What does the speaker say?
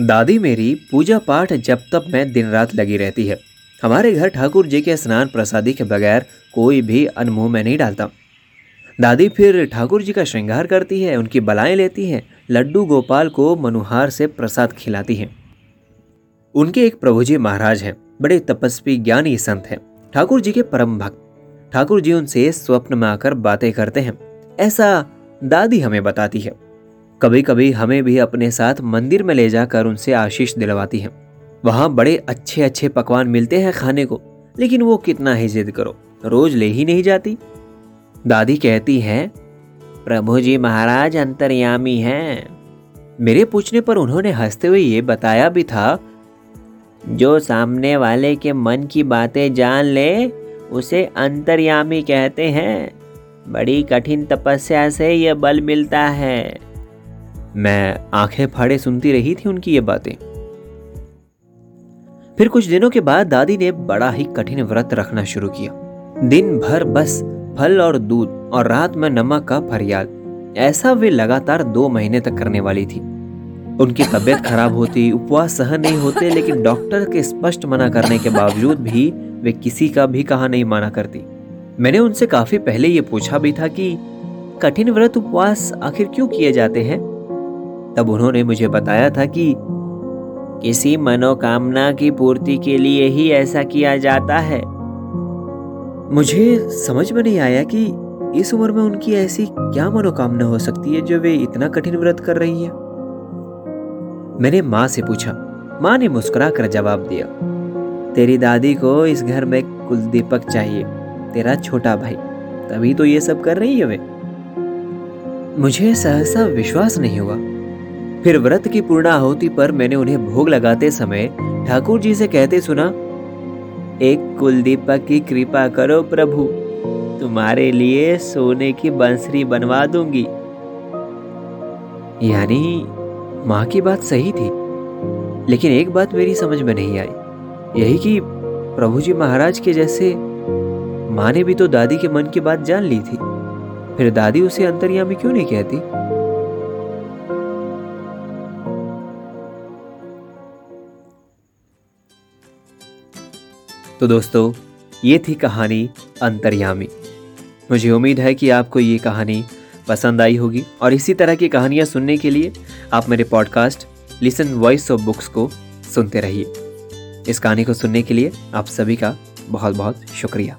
दादी मेरी पूजा पाठ जब तब में दिन रात लगी रहती है। हमारे घर ठाकुर जी के स्नान प्रसादी के बगैर कोई भी अनमुँह में नहीं डालता। दादी फिर ठाकुर जी का श्रृंगार करती है, उनकी बलाएँ लेती हैं, लड्डू गोपाल को मनुहार से प्रसाद खिलाती हैं। उनके एक प्रभु जी महाराज हैं, बड़े तपस्वी ज्ञानी संत हैं। ठाकुर जी के परम भक्त। ठाकुर जी उनसे स्वप्न में आकर बातें करते हैं। ऐसा दादी हमें बताती है। कभी कभी हमें भी अपने साथ मंदिर में ले जाकर उनसे आशीष दिलवाती हैं। वहाँ बड़े अच्छे अच्छे पकवान मिलते हैं खाने को, लेकिन वो कितना ही जिद करो, रोज ले ही नहीं जाती। दादी कहती हैं, प्रभु जी महाराज, अंतर्यामी हैं। मेरे पूछने पर उन्होंने हँसते हुए ये बताया भी था, जो सामने वाले के मन की बातें जान ले, उसे अंतर्यामी कहते हैं। बड़ी कठिन तपस्या से यह बल मिलता है। मैं आँखें फाड़े सुनती रही थी उनकी ये बातें। फिर कुछ दिनों के बाद दादी ने बड़ा ही कठिन व्रत रखना शुरू किया। दिन भर बस फल और दूध और रात में नमक का फरियाद ऐसा वे लगातार दो महीने तक करने वाली थी। उनकी तबीयत खराब होती, उपवास सहन नहीं होते, लेकिन डॉक्टर के स्पष्ट मना करने के बावजूद भी वे किसी का भी कहा नहीं माना करती। मैंने उनसे काफ़ी पहले ये पूछा भी था कि कठिन व्रत उपवास आखिर क्यों किए जाते हैं? तब उन्होंने मुझे बताया था कि किसी मनोकामना की पूर्ति के लिए ही ऐसा किया जाता है। मुझे समझ में नहीं आया कि इस उम्र में उनकी ऐसी क्या मनोकामना हो सकती है जो वे इतना कठिन व्रत कर रही है? मैंने माँ से पूछा। माँ ने मुस्कुरा कर जवाब दिया, तेरी दादी को इस घर में कुलदीपक चाहिए, तेरा छोटा भाई। तभी तो ये सब कर रही है वे। मुझे सहसा विश्वास नहीं हुआ। फिर व्रत की पूर्णाहुति पर मैंने उन्हें भोग लगाते समय ठाकुर जी से कहते सुना, एक कुलदीपक की कृपा करो प्रभु, तुम्हारे लिए सोने की बंसरी बनवा दूँगी। यानी माँ की बात सही थी, लेकिन एक बात मेरी समझ में नहीं आई, यही कि प्रभु जी महाराज के जैसे माँ ने भी तो दादी के मन की बात जान ली थी, फिर दादी उसे अंतर्यामी क्यों नहीं कहती? तो दोस्तों, ये थी कहानी अंतर्यामी। मुझे उम्मीद है कि आपको ये कहानी पसंद आई होगी और इसी तरह की कहानियाँ सुनने के लिए आप मेरे podcast listen voice of books को सुनते रहिए। इस कहानी को सुनने के लिए आप सभी का बहुत बहुत शुक्रिया।